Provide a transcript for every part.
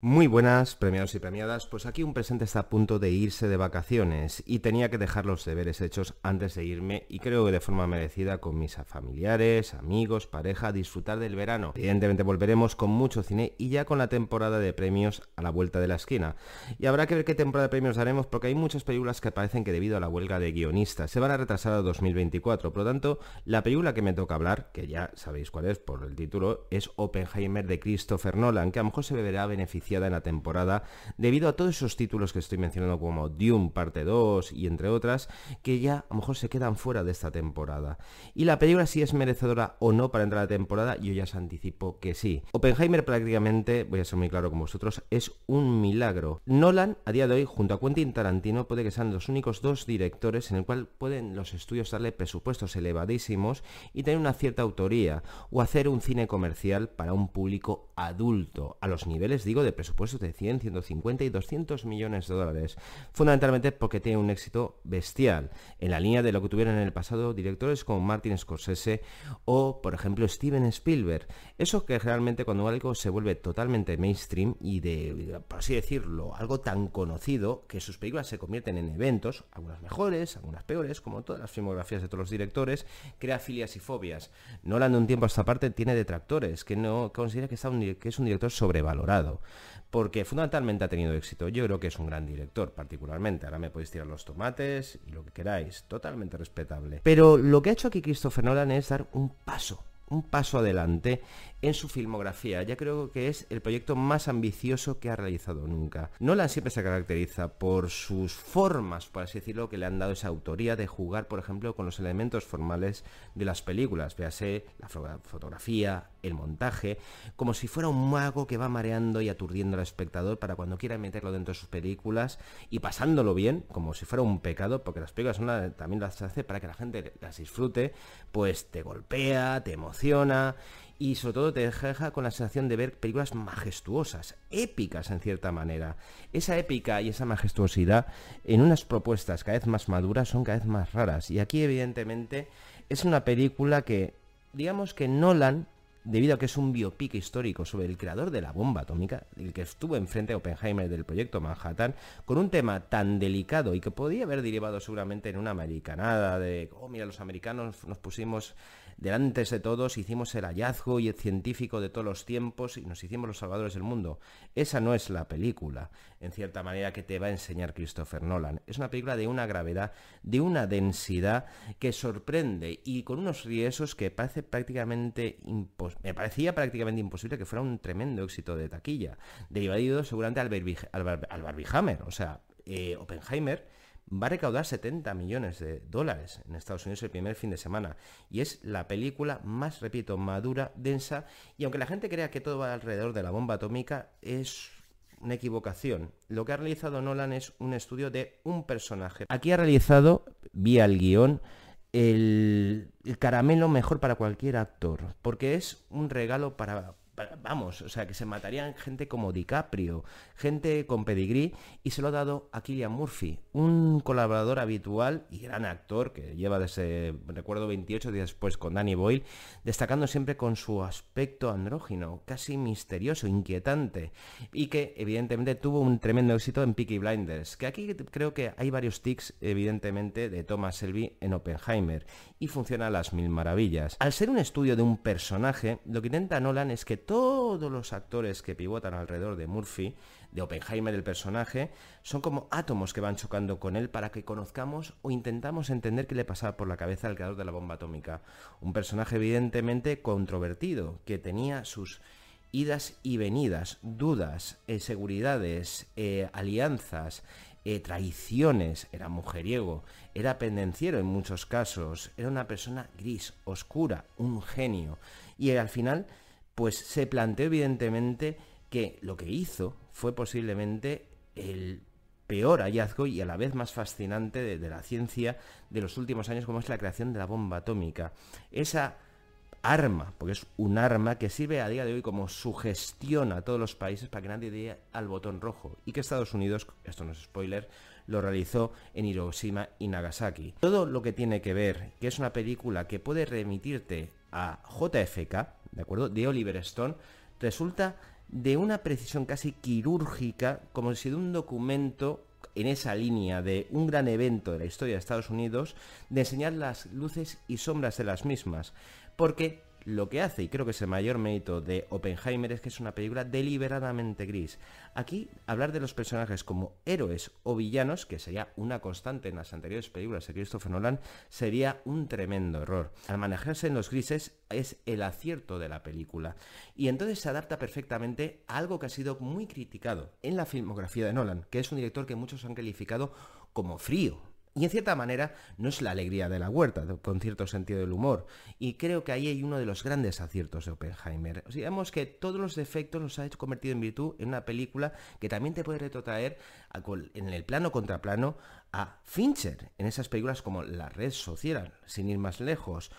Muy buenas, premiados y premiadas. Pues aquí un presente está a punto de irse de vacaciones y tenía que dejar los deberes hechos antes de irme y creo que de forma merecida con mis familiares, amigos, pareja, disfrutar del verano. Evidentemente volveremos con mucho cine y ya con la temporada de premios a la vuelta de la esquina. Y habrá que ver qué temporada de premios daremos porque hay muchas películas que parecen que debido a la huelga de guionistas se van a retrasar a 2024. Por lo tanto, la película que me toca hablar, que ya sabéis cuál es por el título, es Oppenheimer de Christopher Nolan, que a lo mejor se verá en la temporada debido a todos esos títulos que estoy mencionando como Dune parte 2 y entre otras que ya a lo mejor se quedan fuera de esta temporada. Y la película si es merecedora o no para entrar a la temporada, yo ya os anticipo que sí. Oppenheimer prácticamente, voy a ser muy claro con vosotros, es un milagro. Nolan a día de hoy junto a Quentin Tarantino puede que sean los únicos dos directores en el cual pueden los estudios darle presupuestos elevadísimos y tener una cierta autoría o hacer un cine comercial para un público adulto a los niveles digo de presupuestos de 100, 150 y 200 millones de dólares, fundamentalmente porque tiene un éxito bestial, en la línea de lo que tuvieron en el pasado directores como Martin Scorsese o, por ejemplo, Steven Spielberg. Eso que realmente cuando algo se vuelve totalmente mainstream y de, por así decirlo, algo tan conocido que sus películas se convierten en eventos, algunas mejores, algunas peores, como todas las filmografías de todos los directores, crea filias y fobias. Nolan de un tiempo a esta parte tiene detractores, que no considera que, está que es un director sobrevalorado porque fundamentalmente ha tenido éxito. Yo creo que es un gran director, particularmente. Ahora me podéis tirar los tomates y lo que queráis, totalmente respetable. Pero lo que ha hecho aquí Christopher Nolan es dar un paso, un paso adelante en su filmografía. Ya creo que es el proyecto más ambicioso que ha realizado nunca. Nolan siempre se caracteriza por sus formas, por así decirlo, que le han dado esa autoría de jugar, por ejemplo, con los elementos formales de las películas. Véase la fotografía, el montaje, como si fuera un mago que va mareando y aturdiendo al espectador para cuando quiera meterlo dentro de sus películas y pasándolo bien, como si fuera un pecado, porque las películas también las hace para que la gente las disfrute, pues te golpea, te emociona y sobre todo te deja con la sensación de ver películas majestuosas, épicas en cierta manera. Esa épica y esa majestuosidad en unas propuestas cada vez más maduras son cada vez más raras. Y aquí evidentemente es una película que, digamos que Nolan, debido a que es un biopic histórico sobre el creador de la bomba atómica, el que estuvo enfrente a Oppenheimer del proyecto Manhattan, con un tema tan delicado y que podía haber derivado seguramente en una americanada de, oh mira, los americanos nos pusimos delante de todos hicimos el hallazgo y el científico de todos los tiempos y nos hicimos los salvadores del mundo. Esa no es la película, en cierta manera, que te va a enseñar Christopher Nolan. Es una película de una gravedad, de una densidad que sorprende y con unos riesgos que parece prácticamente me parecía prácticamente imposible que fuera un tremendo éxito de taquilla, derivado seguramente al, Barbie, Hammer, o sea, eh, Oppenheimer va a recaudar 70 millones de dólares en Estados Unidos el primer fin de semana. Y es la película más, repito, madura, densa. Y aunque la gente crea que todo va alrededor de la bomba atómica, es una equivocación. Lo que ha realizado Nolan es un estudio de un personaje. Aquí ha realizado, vía el guion, el, el caramelo mejor para cualquier actor, porque es un regalo para, vamos, o sea, que se matarían gente como DiCaprio, gente con pedigrí, y se lo ha dado a Killian Murphy, un colaborador habitual y gran actor que lleva desde, recuerdo, 28 días después con Danny Boyle, destacando siempre con su aspecto andrógino, casi misterioso, inquietante, y que evidentemente tuvo un tremendo éxito en Peaky Blinders, que aquí creo que hay varios tics, evidentemente, de Thomas Shelby en Oppenheimer, y funciona a las mil maravillas. Al ser un estudio de un personaje, lo que intenta Nolan es que todos los actores que pivotan alrededor de Murphy, de Oppenheimer el personaje, son como átomos que van chocando con él para que conozcamos o intentamos entender qué le pasaba por la cabeza al creador de la bomba atómica. Un personaje evidentemente controvertido, que tenía sus idas y venidas, dudas, eh, eh, alianzas, eh, traiciones, era mujeriego, era pendenciero en muchos casos, era una persona gris, oscura, un genio. Y al final pues se planteó evidentemente que lo que hizo fue posiblemente el peor hallazgo y a la vez más fascinante de, la ciencia de los últimos años, como es la creación de la bomba atómica. Esa arma, porque es un arma que sirve a día de hoy como sugestión a todos los países para que nadie dé al botón rojo y que Estados Unidos, esto no es spoiler, lo realizó en Hiroshima y Nagasaki. Todo lo que tiene que ver, que es una película que puede remitirte a JFK, ¿de acuerdo? De Oliver Stone, resulta de una precisión casi quirúrgica, como si de un documento en esa línea de un gran evento de la historia de Estados Unidos, de enseñar las luces y sombras de las mismas. Porque lo que hace, y creo que es el mayor mérito de Oppenheimer, es que es una película deliberadamente gris. Aquí, hablar de los personajes como héroes o villanos, que sería una constante en las anteriores películas de Christopher Nolan, sería un tremendo error. Al manejarse en los grises es el acierto de la película. Y entonces se adapta perfectamente a algo que ha sido muy criticado en la filmografía de Nolan, que es un director que muchos han calificado como frío, y en cierta manera no es la alegría de la huerta, con cierto sentido del humor. Y creo que ahí hay uno de los grandes aciertos de Oppenheimer. digamos que todos los defectos los ha hecho convertido en virtud en una película que también te puede retrotraer en el plano contraplano a Fincher, en esas películas como La Red Social, sin ir más lejos.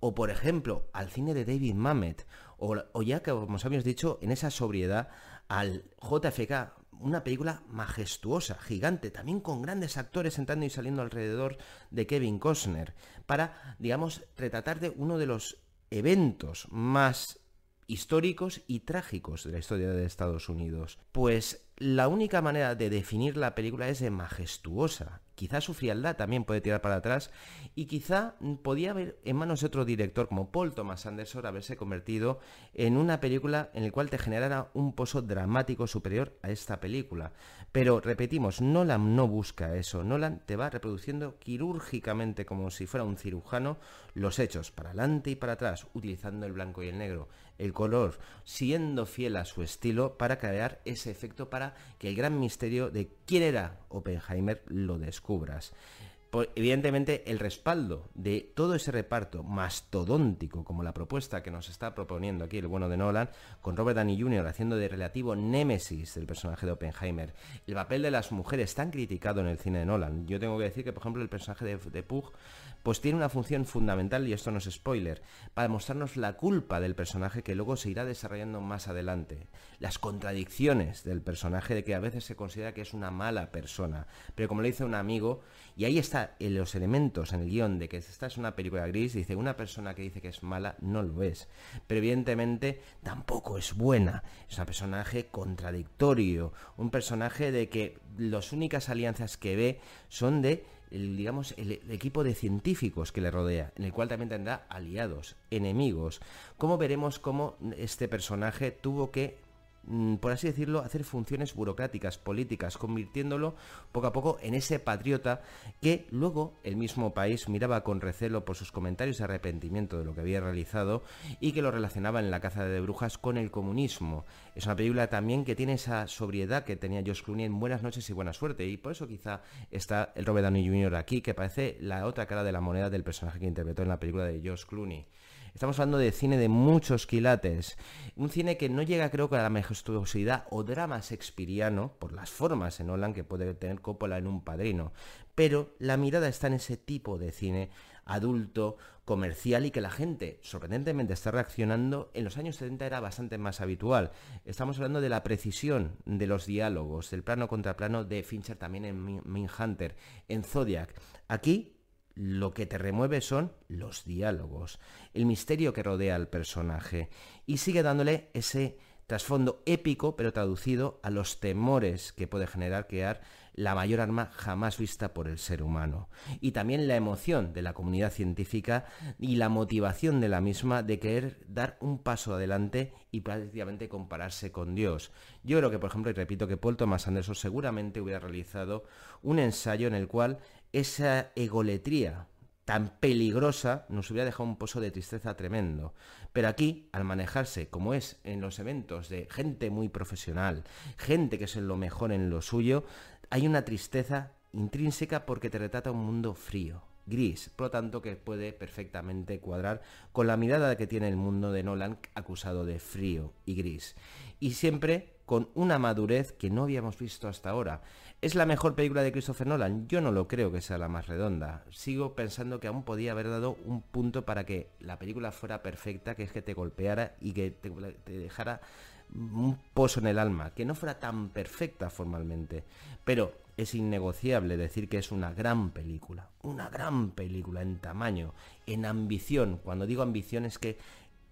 O por ejemplo, al cine de David Mamet. O, o ya que, como os dicho, en esa sobriedad al JFK una película majestuosa, gigante, también con grandes actores entrando y saliendo alrededor de Kevin Costner, para, digamos, retratar de uno de los eventos más históricos y trágicos de la historia de Estados Unidos. Pues la única manera de definir la película es de majestuosa. Quizá su frialdad también puede tirar para atrás y quizá podía haber en manos de otro director como Paul Thomas Anderson haberse convertido en una película en la cual te generara un pozo dramático superior a esta película. Pero repetimos, Nolan no busca eso. Nolan te va reproduciendo quirúrgicamente como si fuera un cirujano los hechos para adelante y para atrás, utilizando el blanco y el negro, el color, siendo fiel a su estilo para crear ese efecto para que el gran misterio de quién era Oppenheimer lo descubras evidentemente el respaldo de todo ese reparto mastodóntico como la propuesta que nos está proponiendo aquí el bueno de Nolan, con Robert Downey Jr. haciendo de relativo némesis del personaje de Oppenheimer, el papel de las mujeres tan criticado en el cine de Nolan. Yo tengo que decir que, por ejemplo, el personaje de, de Pug pues tiene una función fundamental, y esto no es spoiler, para mostrarnos la culpa del personaje que luego se irá desarrollando más adelante, las contradicciones del personaje de que a veces se considera que es una mala persona, pero como le dice un amigo, y ahí está en los elementos en el guion de que esta es una película gris, dice una persona que dice que es mala no lo es. Pero evidentemente tampoco es buena. Es un personaje contradictorio, un personaje de que las únicas alianzas que ve son de digamos, el, equipo de científicos que le rodea, en el cual también tendrá aliados, enemigos. Como veremos cómo este personaje tuvo que por así decirlo, hacer funciones burocráticas, políticas, convirtiéndolo poco a poco en ese patriota que luego el mismo país miraba con recelo por sus comentarios de arrepentimiento de lo que había realizado y que lo relacionaba en la caza de brujas con el comunismo. Es una película también que tiene esa sobriedad que tenía Josh Clooney en Buenas noches y buena suerte y por eso quizá está el Robert Downey Jr. aquí que parece la otra cara de la moneda del personaje que interpretó en la película de Josh Clooney. Estamos hablando de cine de muchos quilates. Un cine que no llega, creo que, a la majestuosidad o drama shakespeariano, por las formas en Nolan que puede tener Coppola en un padrino. Pero la mirada está en ese tipo de cine adulto, comercial y que la gente sorprendentemente está reaccionando, en los años 70 era bastante más habitual. Estamos hablando de la precisión de los diálogos, del plano contra plano de Fincher también en Hunter, en Zodiac. Aquí lo que te remueve son los diálogos, el misterio que rodea al personaje y sigue dándole ese trasfondo épico pero traducido a los temores que puede generar crear la mayor arma jamás vista por el ser humano. Y también la emoción de la comunidad científica y la motivación de la misma de querer dar un paso adelante y prácticamente compararse con Dios. Yo creo que, por ejemplo, y repito que Paul Thomas Anderson seguramente hubiera realizado un ensayo en el cual esa egoletría tan peligrosa nos hubiera dejado un pozo de tristeza tremendo. Pero aquí, al manejarse como es en los eventos de gente muy profesional, gente que es lo mejor en lo suyo, hay una tristeza intrínseca porque te retrata un mundo frío, gris, por lo tanto que puede perfectamente cuadrar con la mirada que tiene el mundo de Nolan acusado de frío y gris. Y siempre con una madurez que no habíamos visto hasta ahora. ¿Es la mejor película de Christopher Nolan? Yo no lo creo que sea la más redonda. Sigo pensando que aún podía haber dado un punto para que la película fuera perfecta, que es que te golpeara y que te, dejara un pozo en el alma, que no fuera tan perfecta formalmente. Pero es innegociable decir que es una gran película, una gran película en tamaño, en ambición. Cuando digo ambición es que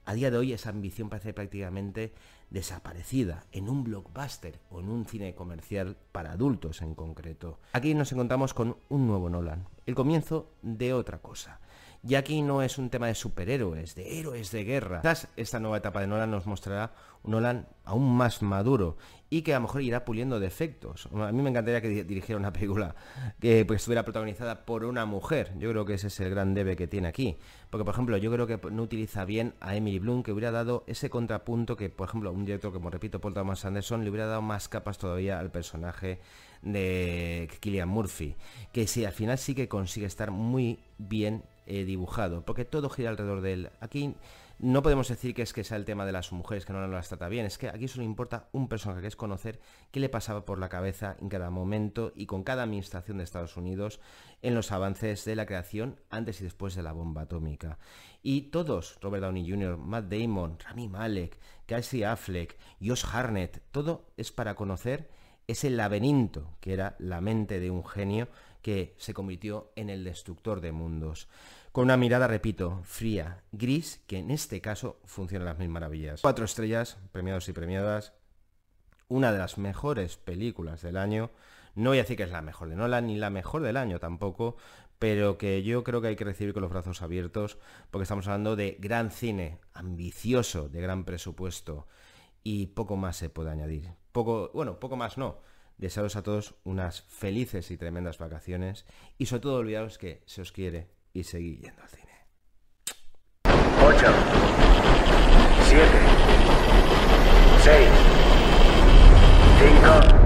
A día de hoy esa ambición parece prácticamente desaparecida en un blockbuster o en un cine comercial para adultos en concreto. Aquí nos encontramos con un nuevo Nolan, el comienzo de otra cosa. Y aquí no es un tema de superhéroes, de héroes de guerra. Quizás esta nueva etapa de Nolan nos mostrará un Nolan aún más maduro y que a lo mejor irá puliendo defectos. A mí me encantaría que dirigiera una película que pues, estuviera protagonizada por una mujer. Yo creo que ese es el gran debe que tiene aquí. Porque, por ejemplo, yo creo que no utiliza bien a Emily Bloom, que hubiera dado ese contrapunto que, por ejemplo, un director, como repito, Paul Thomas Anderson, le hubiera dado más capas todavía al personaje de Killian Murphy. Que sí, al final sí que consigue estar muy bien eh, dibujado, porque todo gira alrededor de él. Aquí no podemos decir que es que sea el tema de las mujeres que no las trata bien, es que aquí solo importa un personaje, que es conocer qué le pasaba por la cabeza en cada momento y con cada administración de Estados Unidos en los avances de la creación antes y después de la bomba atómica. Y todos, Robert Downey Jr., Matt Damon, Rami Malek, Casey Affleck, Josh Harnett, todo es para conocer ese laberinto que era la mente de un genio que se convirtió en el destructor de mundos con una mirada, repito, fría, gris, que en este caso funciona las mil maravillas. Cuatro estrellas, premiados y premiadas, una de las mejores películas del año. No voy a decir que es la mejor de Nolan, ni la mejor del año tampoco, pero que yo creo que hay que recibir con los brazos abiertos, porque estamos hablando de gran cine, ambicioso, de gran presupuesto, y poco más se puede añadir. Poco, bueno, poco más no. Desearos a todos unas felices y tremendas vacaciones, y sobre todo olvidaros que se os quiere, y seguí yendo al cine. 8, 7, 6, 5,